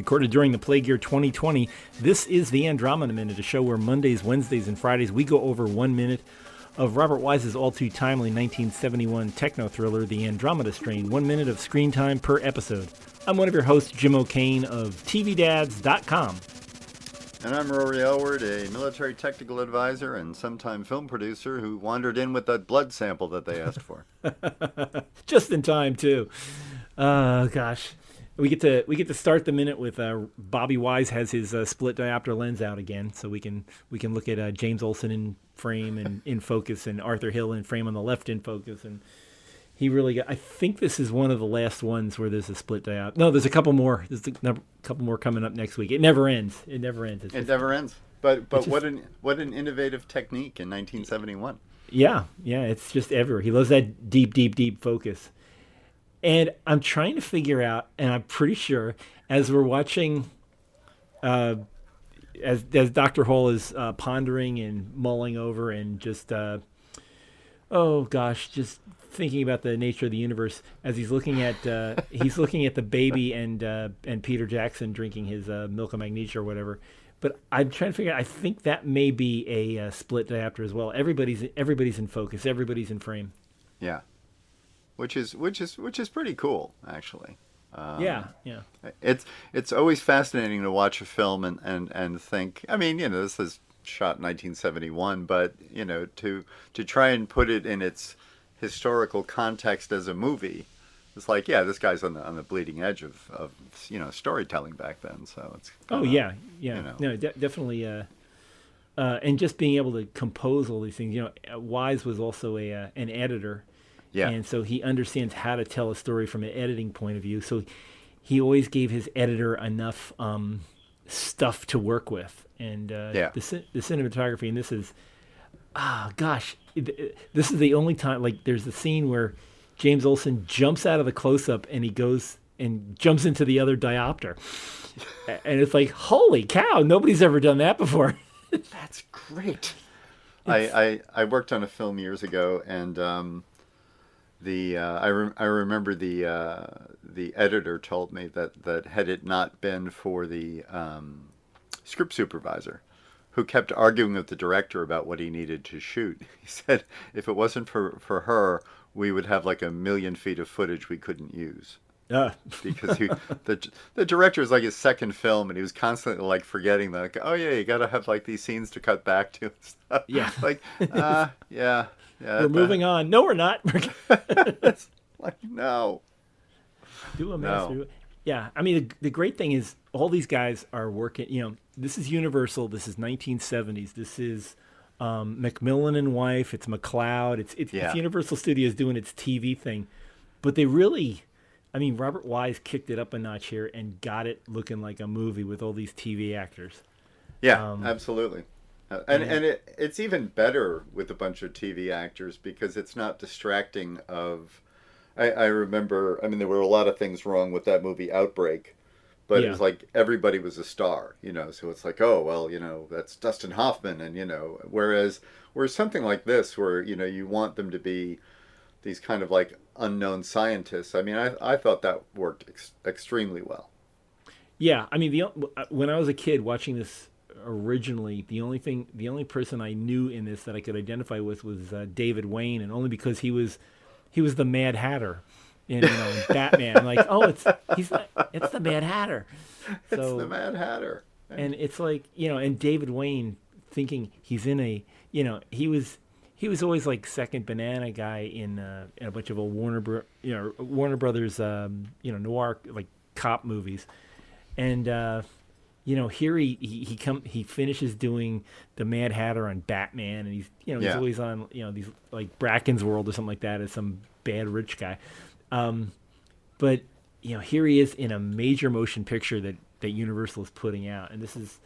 recorded during the plague year 2020. This is the Andromeda Minute, a show where Mondays, Wednesdays, and Fridays we go over one minute of Robert Wise's all too timely 1971 techno thriller, The Andromeda Strain. One minute of screen time per episode. I'm one of your hosts, Jim O'Kane of TVDads.com. And I'm Rory Elward, a military technical advisor and sometime film producer who wandered in with that blood sample that they asked for. Just in time, too. Oh, gosh. We get to we get to start the minute with uh, Bobby Wise has his uh, split diopter lens out again, so we can we can look at uh, James Olson in frame and in focus, and Arthur Hill in frame on the left in focus, and he really got. I think this is one of the last ones where there's a split diopter. No, there's a couple more. There's a couple more coming up next week. It never ends. It never ends. It's it just, never ends. But but just, what an what an innovative technique in 1971. Yeah, yeah, it's just everywhere. He loves that deep, deep, deep focus. And I'm trying to figure out, and I'm pretty sure as we're watching, uh, as as Doctor Hall is uh, pondering and mulling over and just, uh, oh gosh, just thinking about the nature of the universe as he's looking at uh, he's looking at the baby and uh, and Peter Jackson drinking his uh, milk of magnesia or whatever. But I'm trying to figure. out, I think that may be a split diopter as well. Everybody's everybody's in focus. Everybody's in frame. Yeah, which is which is which is pretty cool actually. Um, yeah, yeah. It's it's always fascinating to watch a film and, and, and think. I mean, you know, this is shot in 1971, but you know, to to try and put it in its historical context as a movie, it's like, yeah, this guy's on the on the bleeding edge of, of you know storytelling back then. So it's oh yeah, yeah, you know. no, de- definitely. Uh, uh, and just being able to compose all these things, you know, Wise was also a uh, an editor, yeah, and so he understands how to tell a story from an editing point of view. So he always gave his editor enough um, stuff to work with, and uh, yeah. the the cinematography, and this is ah, oh, gosh, this is the only time. Like, there's a scene where James Olson jumps out of the close up and he goes and jumps into the other diopter, and it's like, holy cow, nobody's ever done that before. That's great. I, I, I worked on a film years ago, and um, the uh, I, re- I remember the uh, the editor told me that that had it not been for the um, script supervisor who kept arguing with the director about what he needed to shoot. He said if it wasn't for, for her, we would have like a million feet of footage we couldn't use. Yeah. because he, the the director was like his second film, and he was constantly like forgetting like, oh yeah, you got to have like these scenes to cut back to. stuff. Yeah. like, uh, yeah, yeah. We're moving on. No, we're not. like no. Do a master. No. Yeah, I mean the, the great thing is all these guys are working. You know, this is Universal. This is 1970s. This is um, McMillan and Wife. It's McCloud. It's it's, yeah. it's Universal Studios doing its TV thing, but they really, I mean, Robert Wise kicked it up a notch here and got it looking like a movie with all these TV actors. Yeah, um, absolutely. Uh, and and it, it's even better with a bunch of TV actors because it's not distracting of. I, I remember. I mean, there were a lot of things wrong with that movie Outbreak but yeah. it was like everybody was a star, you know. So it's like, oh well, you know, that's Dustin Hoffman, and you know, whereas whereas something like this, where you know you want them to be these kind of like unknown scientists. I mean, I I thought that worked ex- extremely well. Yeah, I mean, the when I was a kid watching this originally, the only thing, the only person I knew in this that I could identify with was uh, David Wayne, and only because he was he was the Mad Hatter in, you know, in Batman. like, oh, it's he's it's the Mad Hatter. So, it's the Mad Hatter. And it's like you know, and David Wayne thinking he's in a you know he was he was always like second banana guy in, uh, in a bunch of old Warner Bro- you know Warner Brothers um, you know noir like cop movies, and uh, you know here he, he he come he finishes doing the Mad Hatter on Batman, and he's you know he's always on you know these like Bracken's World or something like that as some bad rich guy, um, but you know, here he is in a major motion picture that that Universal is putting out, and this is,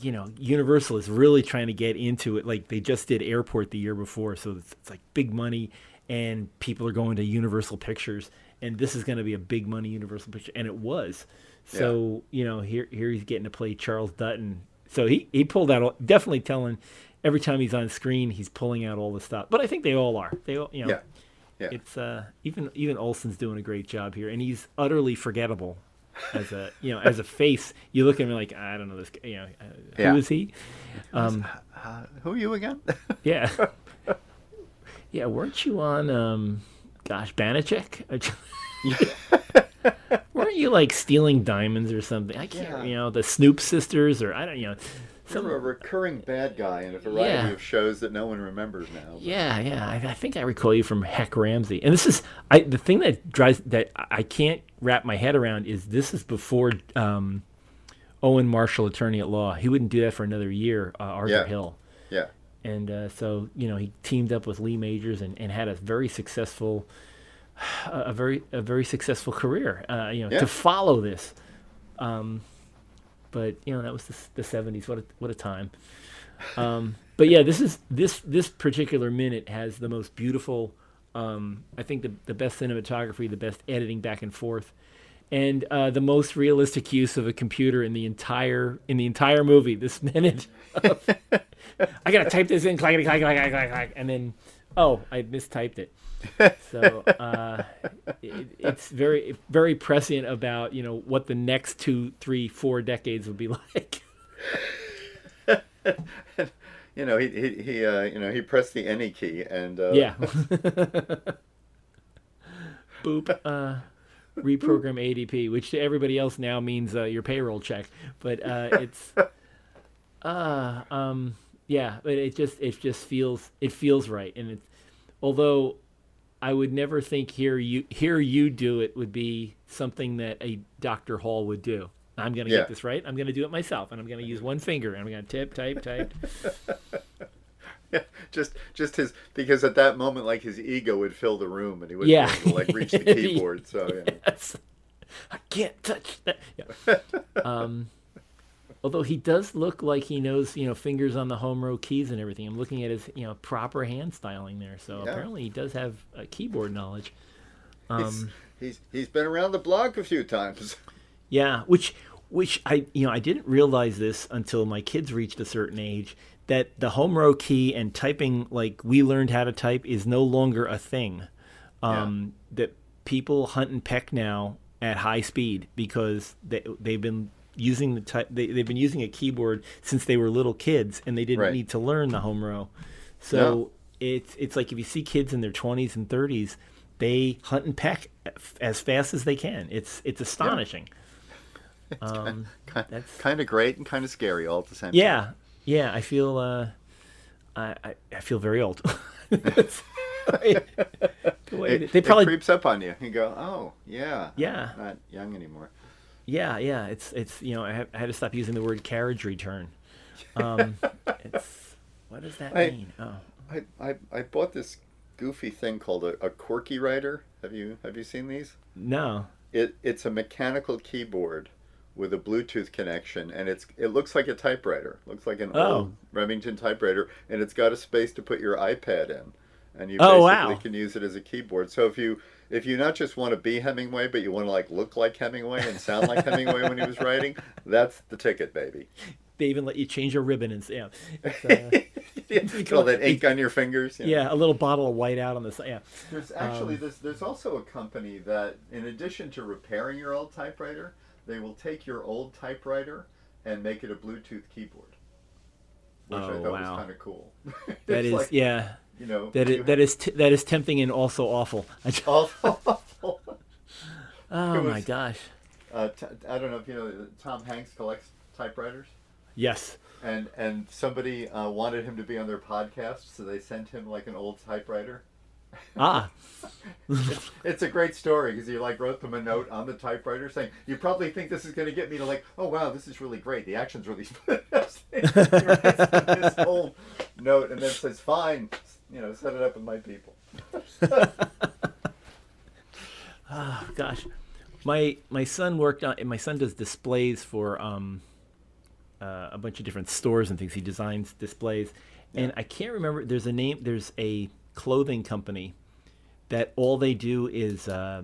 you know, Universal is really trying to get into it. Like they just did Airport the year before, so it's, it's like big money, and people are going to Universal Pictures, and this is going to be a big money Universal picture, and it was. So yeah. you know, here here he's getting to play Charles Dutton. So he he pulled out definitely telling every time he's on screen he's pulling out all the stuff. But I think they all are. They all you know. Yeah yeah. It's uh, even even Olson's doing a great job here, and he's utterly forgettable. As a you know as a face. You look at me like I don't know this guy. You know, uh, Yeah. who is he? Um, Uh, who are you again? yeah, yeah. Weren't you on? Um, gosh, Banacek? weren't you like stealing diamonds or something? I can't. Yeah. You know, the Snoop sisters, or I don't. You know, You're a recurring bad guy in a variety Yeah. of shows that no one remembers now. but- Yeah, yeah. I, I think I recall you from Hec Ramsey. And this is I the thing that drives that I can't wrap my head around is this is before um, Owen Marshall, attorney at law. He wouldn't do that for another year. Uh, Arthur Yeah. Hill, Yeah. and uh, so you know he teamed up with Lee Majors and, and had a very successful, a very a very successful career. Uh, you know Yeah. to follow this. Um, but you know that was the, the 70s. What a, what a time. Um, but yeah, this is this this particular minute has the most beautiful. Um, I think the the best cinematography, the best editing back and forth, and uh, the most realistic use of a computer in the entire in the entire movie. This minute, of, I gotta type this in, clack, clack, clack, clack, clack, clack, and then oh, I mistyped it. So uh, it, it's very very prescient about you know what the next two, three, four decades would be like. You know, he he, he uh, you know he pressed the any key and uh, Yeah. Boop. Uh, reprogram ADP, which to everybody else now means uh, your payroll check, but uh, it's. Uh, um, yeah, but it just it just feels it feels right, and it's although I would never think hear you hear you do it would be something that a Dr. Hall would do. I'm gonna Yeah. get this right. I'm gonna do it myself, and I'm gonna use one finger, and I'm gonna tip, type, type. Yeah, just just his because at that moment like his ego would fill the room and he wouldn't Yeah. be able to like reach the keyboard. So yeah. yes. I can't touch that. Yeah. Um, although he does look like he knows, you know, fingers on the home row keys and everything. I'm looking at his, you know, proper hand styling there. So Yeah. apparently he does have uh, keyboard knowledge. he's, Um, he's he's been around the block a few times. yeah, which which I you know I didn't realize this until my kids reached a certain age that the home row key and typing like we learned how to type is no longer a thing. Um, That people hunt and peck now at high speed because they they've been using the type they, they've been using a keyboard since they were little kids and they didn't Right. need to learn the home row. So it's it's like if you see kids in their 20s and 30s, they hunt and peck as fast as they can. It's it's astonishing. Um, kind, That's- kind of great and kind of scary all at the same time. yeah, yeah. I feel uh, I, I feel very old. The way It, it- they it probably creeps up on you. You go, oh yeah, Yeah. I'm not young anymore. Yeah yeah. It's it's you know I, have, I had to stop using the word carriage return. Um, it's what does that I- mean? Oh, I, I, I bought this goofy thing called a, a Qwerkywriter. Have you have you seen these? no. It it's a mechanical keyboard with a Bluetooth connection, and it's it looks like a typewriter. looks like an Oh. old Remington typewriter, and it's got a space to put your iPad in, and you Oh, basically wow. can use it as a keyboard. So if you if you not just want to be Hemingway, but you want to like look like Hemingway and sound like Hemingway when he was writing, that's the ticket, baby. They even let you change your ribbon and yeah. Uh, Yeah, all that ink on your fingers. know. yeah, a little bottle of white out on the side. Yeah. There's actually Um, this. There's also a company that, in addition to repairing your old typewriter, they will take your old typewriter and make it a Bluetooth keyboard, which I Oh, thought wow. was kind of cool. that is, like, yeah. You know That is that is t- that is tempting and also awful. Awful. oh it my gosh. uh, t- I don't know if you know Tom Hanks collects typewriters, Yes. and and somebody uh, wanted him to be on their podcast, so they sent him like an old typewriter. Ah. it's, it's a great story because he like wrote them a note on the typewriter saying, "You probably think this is going to get me to like, oh wow, this is really great. The action's really." He writes this whole note and then says, "Fine, you know, set it up with my people." Oh gosh, my my son worked on. My son does displays for um, uh, a bunch of different stores and things. He designs displays, and I can't remember. There's a name. There's a clothing company that all they do is. Uh,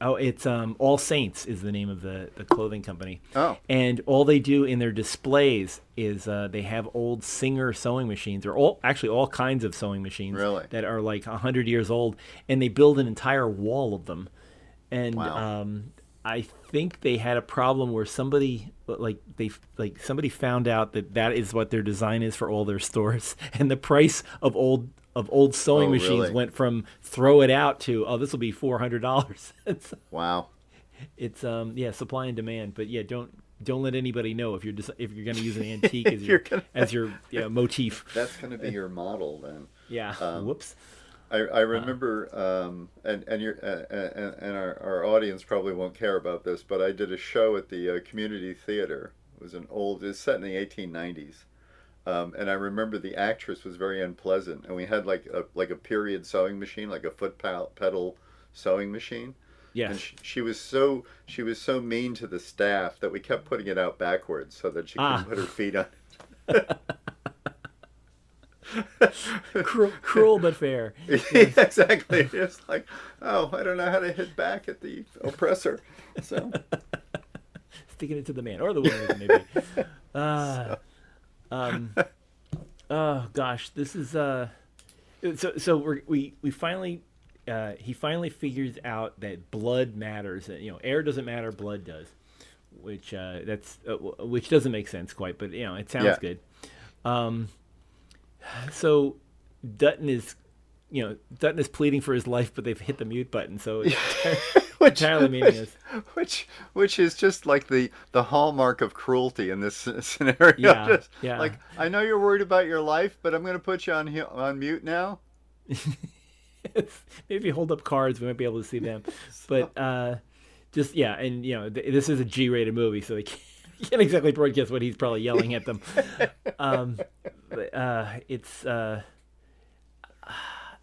Oh, it's um, All Saints is the name of the, the clothing company. Oh. And all they do in their displays is uh, they have old Singer sewing machines, or all actually all kinds of sewing machines Really? that are like hundred years old, and they build an entire wall of them. And Wow. um, I think they had a problem where somebody like they like somebody found out that that is what their design is for all their stores, and the price of old of old sewing Oh, machines really? went from throw it out to oh this will be four hundred dollars. Wow. it's um yeah supply and demand, but yeah don't don't let anybody know if you're just if you're going to use an antique as your gonna- as your yeah, motif. That's going to be your model then. Yeah. Um, Whoops. I, I remember, um, and and your uh, uh, and our, our audience probably won't care about this, but I did a show at the uh, community theater. It was an old, it's set in the 1890s, um, and I remember the actress was very unpleasant, and we had like a like a period sewing machine, like a foot pedal sewing machine, Yes. and she, she was so she was so mean to the staff that we kept putting it out backwards so that she couldn't Ah. put her feet on. cruel, cruel but fair. exactly. It's like, oh, I don't know how to hit back at the oppressor. So sticking it to the man or the woman maybe. Uh, um, oh gosh, this is uh, so so we're, we we finally uh, he finally figures out that blood matters. That, You know, air doesn't matter, blood does. Which uh, that's uh, which doesn't make sense quite, but you know it sounds Yeah. good. Um, so Dutton is, you know, Dutton is pleading for his life, but they've hit the mute button, so it's which, entirely meaningless. which which is just like the the hallmark of cruelty in this scenario. Yeah, Just yeah. Like I know you're worried about your life, but I'm going to put you on on mute now. maybe hold up cards we might be able to see them but uh just yeah and you know th- this is a g-rated movie so they can't, can't exactly broadcast what he's probably yelling at them um but, uh it's uh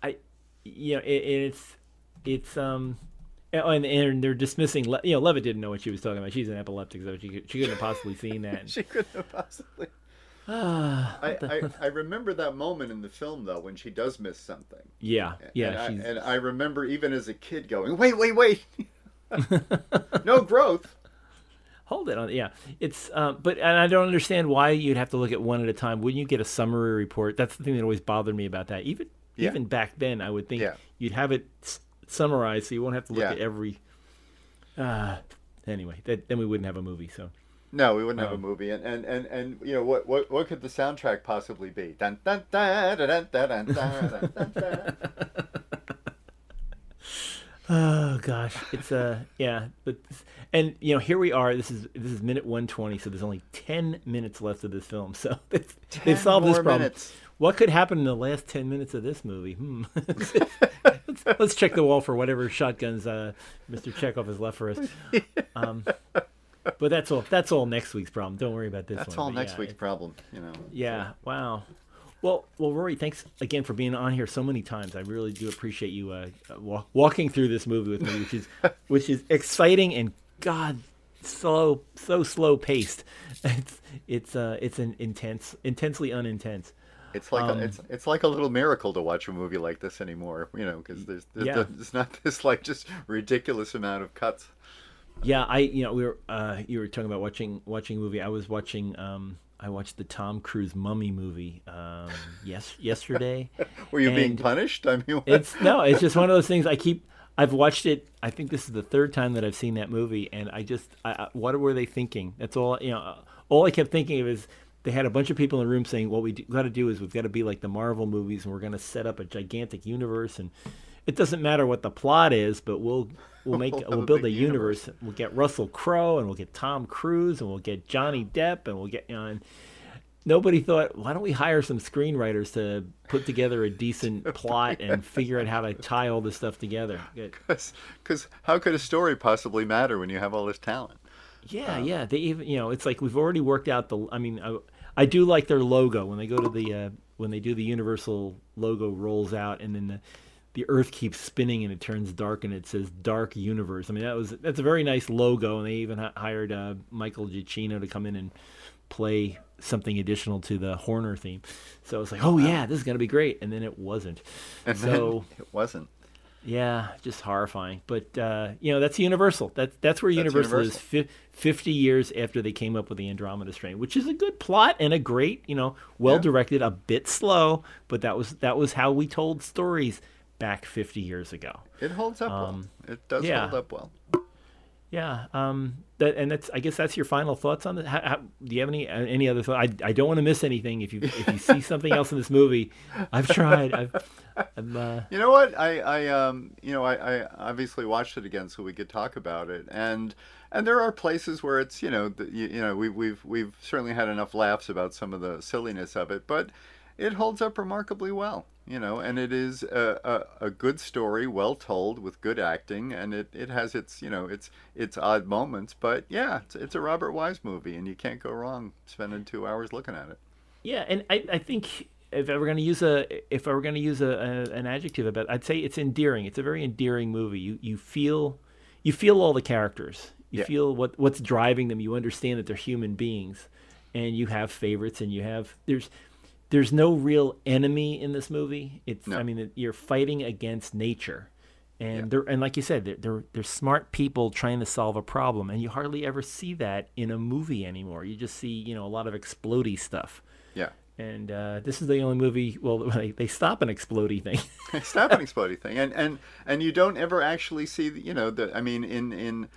i you know it, it's it's um and, and they're dismissing Le- you know Leavitt didn't know what she was talking about she's an epileptic so she, could- she couldn't have possibly seen that She couldn't have possibly. I, I, I remember that moment in the film though when she does miss something. yeah yeah and I, and I remember even as a kid going, wait, wait, wait, no growth. Hold it on. Yeah, it's. Um, but and I don't understand why you'd have to look at one at a time. Wouldn't you get a summary report? That's the thing that always bothered me about that. Even Yeah. even back then, I would think Yeah. you'd have it s- summarized, so you won't have to look Yeah. at every. Uh, anyway, that, then we wouldn't have a movie. So No, we wouldn't have a Um, movie, and, and, and, and you know what, what what could the soundtrack possibly be? Dun, dun, dun, dun, dun, dun, dun, dun, dun. Oh gosh, it's uh yeah, but and you know here we are. This is this is minute one twenty, so there's only ten minutes left of this film. So they've, they've 10 solved this problem. minutes. What could happen in the last ten minutes of this movie? Hmm. let's, let's check the wall for whatever shotguns uh, Mr. Chekhov has left for us. Um, but that's all. That's all next week's problem. Don't worry about this one. That's one. all But next yeah, week's it- problem, you know. yeah. Wow. Well, well, Rory, thanks again for being on here so many times. I really do appreciate you uh, uh, wa- walking through this movie with me, which is which is exciting and God, slow, so slow paced. It's it's uh it's an intense, intensely unintense. It's like Um, a, it's it's like a little miracle to watch a movie like this anymore, you know, because there's there's, Yeah. there's not this like just ridiculous amount of cuts. Yeah, I you know we were uh you were talking about watching watching a movie. I was watching um I watched the Tom Cruise Mummy movie um yes yesterday. Were you being punished? I mean, It's no, it's just one of those things. I keep. I've watched it. I think this is the third time that I've seen that movie, and I just, I, I, what were they thinking? That's all. You know, all I kept thinking of is they had a bunch of people in the room saying, "What we got to do is we've got to be like the Marvel movies, and we're going to set up a gigantic universe, and it doesn't matter what the plot is, but we'll we'll make We'll we'll build a universe." universe. We'll get Russell Crowe, and we'll get Tom Cruise, and we'll get Johnny Depp, and we'll get you know." And, Nobody thought, why don't we hire some screenwriters to put together a decent plot and figure out how to tie all this stuff together? Because how could a story possibly matter when you have all this talent? Yeah, um, yeah. They even, you know, it's like we've already worked out the. I mean, I, I do like their logo when they go to the uh, when they do the Universal logo rolls out and then the the Earth keeps spinning and it turns dark and it says Dark Universe. I mean, that was that's a very nice logo, and they even hired uh, Michael Giacchino to come in and play something additional to the Horner theme. So it's like, oh yeah, this is gonna be great, and then it wasn't. And So it wasn't. Yeah, just horrifying. But uh, you know, that's Universal. That's that's where That's Universal, is Universal. fi- fifty years after they came up with the Andromeda Strain, which is a good plot and a great, you know, well directed, a bit slow, but that was that was how we told stories back fifty years ago. It holds up Um, well. It does yeah. hold up well. Yeah, um, that and that's I guess that's your final thoughts on it. How, how, do you have any uh, any other thought? I, I don't want to miss anything. If you if you see something else in this movie, I've tried. I've, I'm, uh... You know what? I I um you know I, I obviously watched it again so we could talk about it and and there are places where it's you know the, you, you know we've we've we've certainly had enough laughs about some of the silliness of it, but it holds up remarkably well you know, and it is a, a, a, good story, well told, with good acting, and it, it has its you know its its odd moments, but yeah, it's, it's a Robert Wise movie, and you can't go wrong spending two hours looking at it. Yeah, and I, I think if I were going to use a if I were going to use a, a, an adjective about, it, I'd say it's endearing. It's a very endearing movie. You you feel you feel all the characters. You yeah. feel what what's driving them. You understand that they're human beings, and you have favorites, and you have there's there's no real enemy in this movie. It's no. I mean you're fighting against nature, and yeah. they're and like you said, they're, they're they're smart people trying to solve a problem, and you hardly ever see that in a movie anymore. You just see you know a lot of explody stuff. Yeah. And uh, this is the only movie. Well, they, they stop an explody thing. stop an explody thing, and and and you don't ever actually see the, you know the. I mean, in in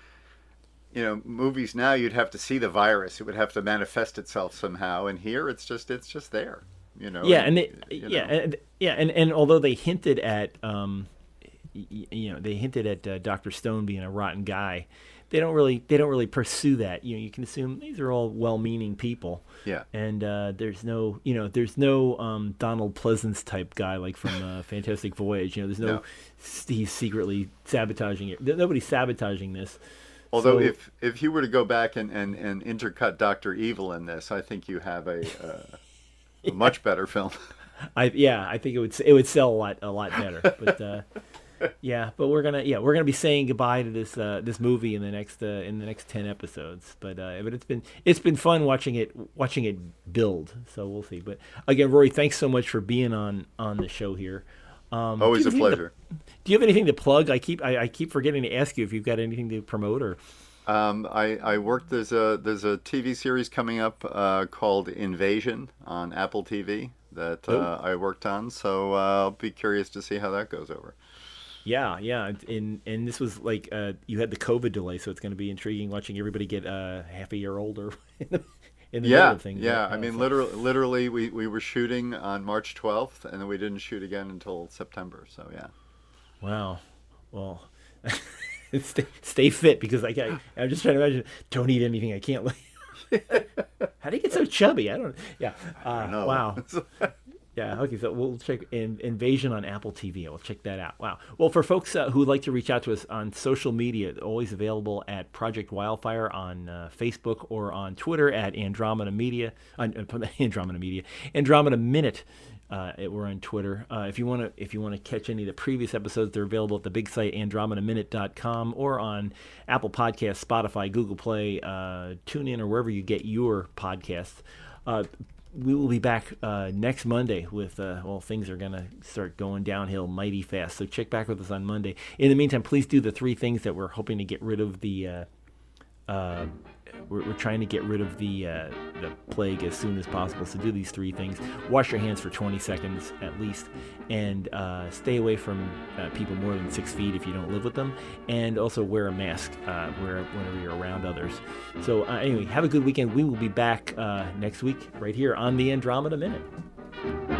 you know movies now you'd have to see the virus it would have to manifest itself somehow and here it's just it's just there you know. Yeah, and, they, yeah, and, yeah, and and although they hinted at, um, you know, they hinted at uh, Doctor Stone being a rotten guy, they don't really they don't really pursue that. You know, you can assume these are all well-meaning people. Yeah. And uh, there's no, you know, there's no um, Donald Pleasence type guy like from uh, Fantastic Voyage. You know, there's no, no. he's secretly sabotaging it. Nobody's sabotaging this. Although so, if if you were to go back and, and, and intercut Doctor Evil in this, I think you have a a much better film. I yeah, I think it would it would sell a lot a lot better. But uh, yeah, but we're gonna yeah we're gonna be saying goodbye to this uh, this movie in the next uh, in the next ten episodes. But uh, but it's been it's been fun watching it watching it build. So we'll see. But again, Rory, thanks so much for being on on the show here. Um, Always a pleasure. To, do you have anything to plug? I keep I, I keep forgetting to ask you if you've got anything to promote or. Um, I, I worked there's a there's a TV series coming up uh, called Invasion on Apple TV that uh, I worked on, so uh, I'll be curious to see how that goes over. Yeah, yeah, and and this was like uh, you had the COVID delay, so it's going to be intriguing watching everybody get uh, half a year older. in the yeah, things. Yeah, I mean, so. literally, literally, we, we were shooting on March 12th, and then we didn't shoot again until September. So yeah. Wow. Well. stay, stay fit because like I, I'm just trying to imagine. Don't eat anything. I can't. How do you get so chubby? I don't. Yeah. Uh, I don't wow. Yeah. Okay. So we'll check in, Invasion on Apple TV. We'll check that out. Wow. Well, for folks uh, who would like to reach out to us on social media, always available at Project Wildfire on uh, Facebook or on Twitter at Andromeda Media. Uh, Andromeda Media. Andromeda Minute uh, we're on Twitter. Uh, if you want to, if you want to catch any of the previous episodes, they're available at the big site AndromedaMinute.com or on Apple Podcasts, Spotify, Google Play, uh, TuneIn, or wherever you get your podcasts. Uh, we will be back uh, next Monday with, uh, well, things are going to start going downhill mighty fast. So check back with us on Monday. In the meantime, please do the three things that we're hoping to get rid of the we're, we're trying to get rid of the uh, the plague as soon as possible. So do these three things: wash your hands for 20 seconds at least, and uh, stay away from uh, people more than six feet if you don't live with them, and also wear a mask uh, whenever you're around others. So uh, anyway, have a good weekend. We will be back next week right here on the Andromeda Minute.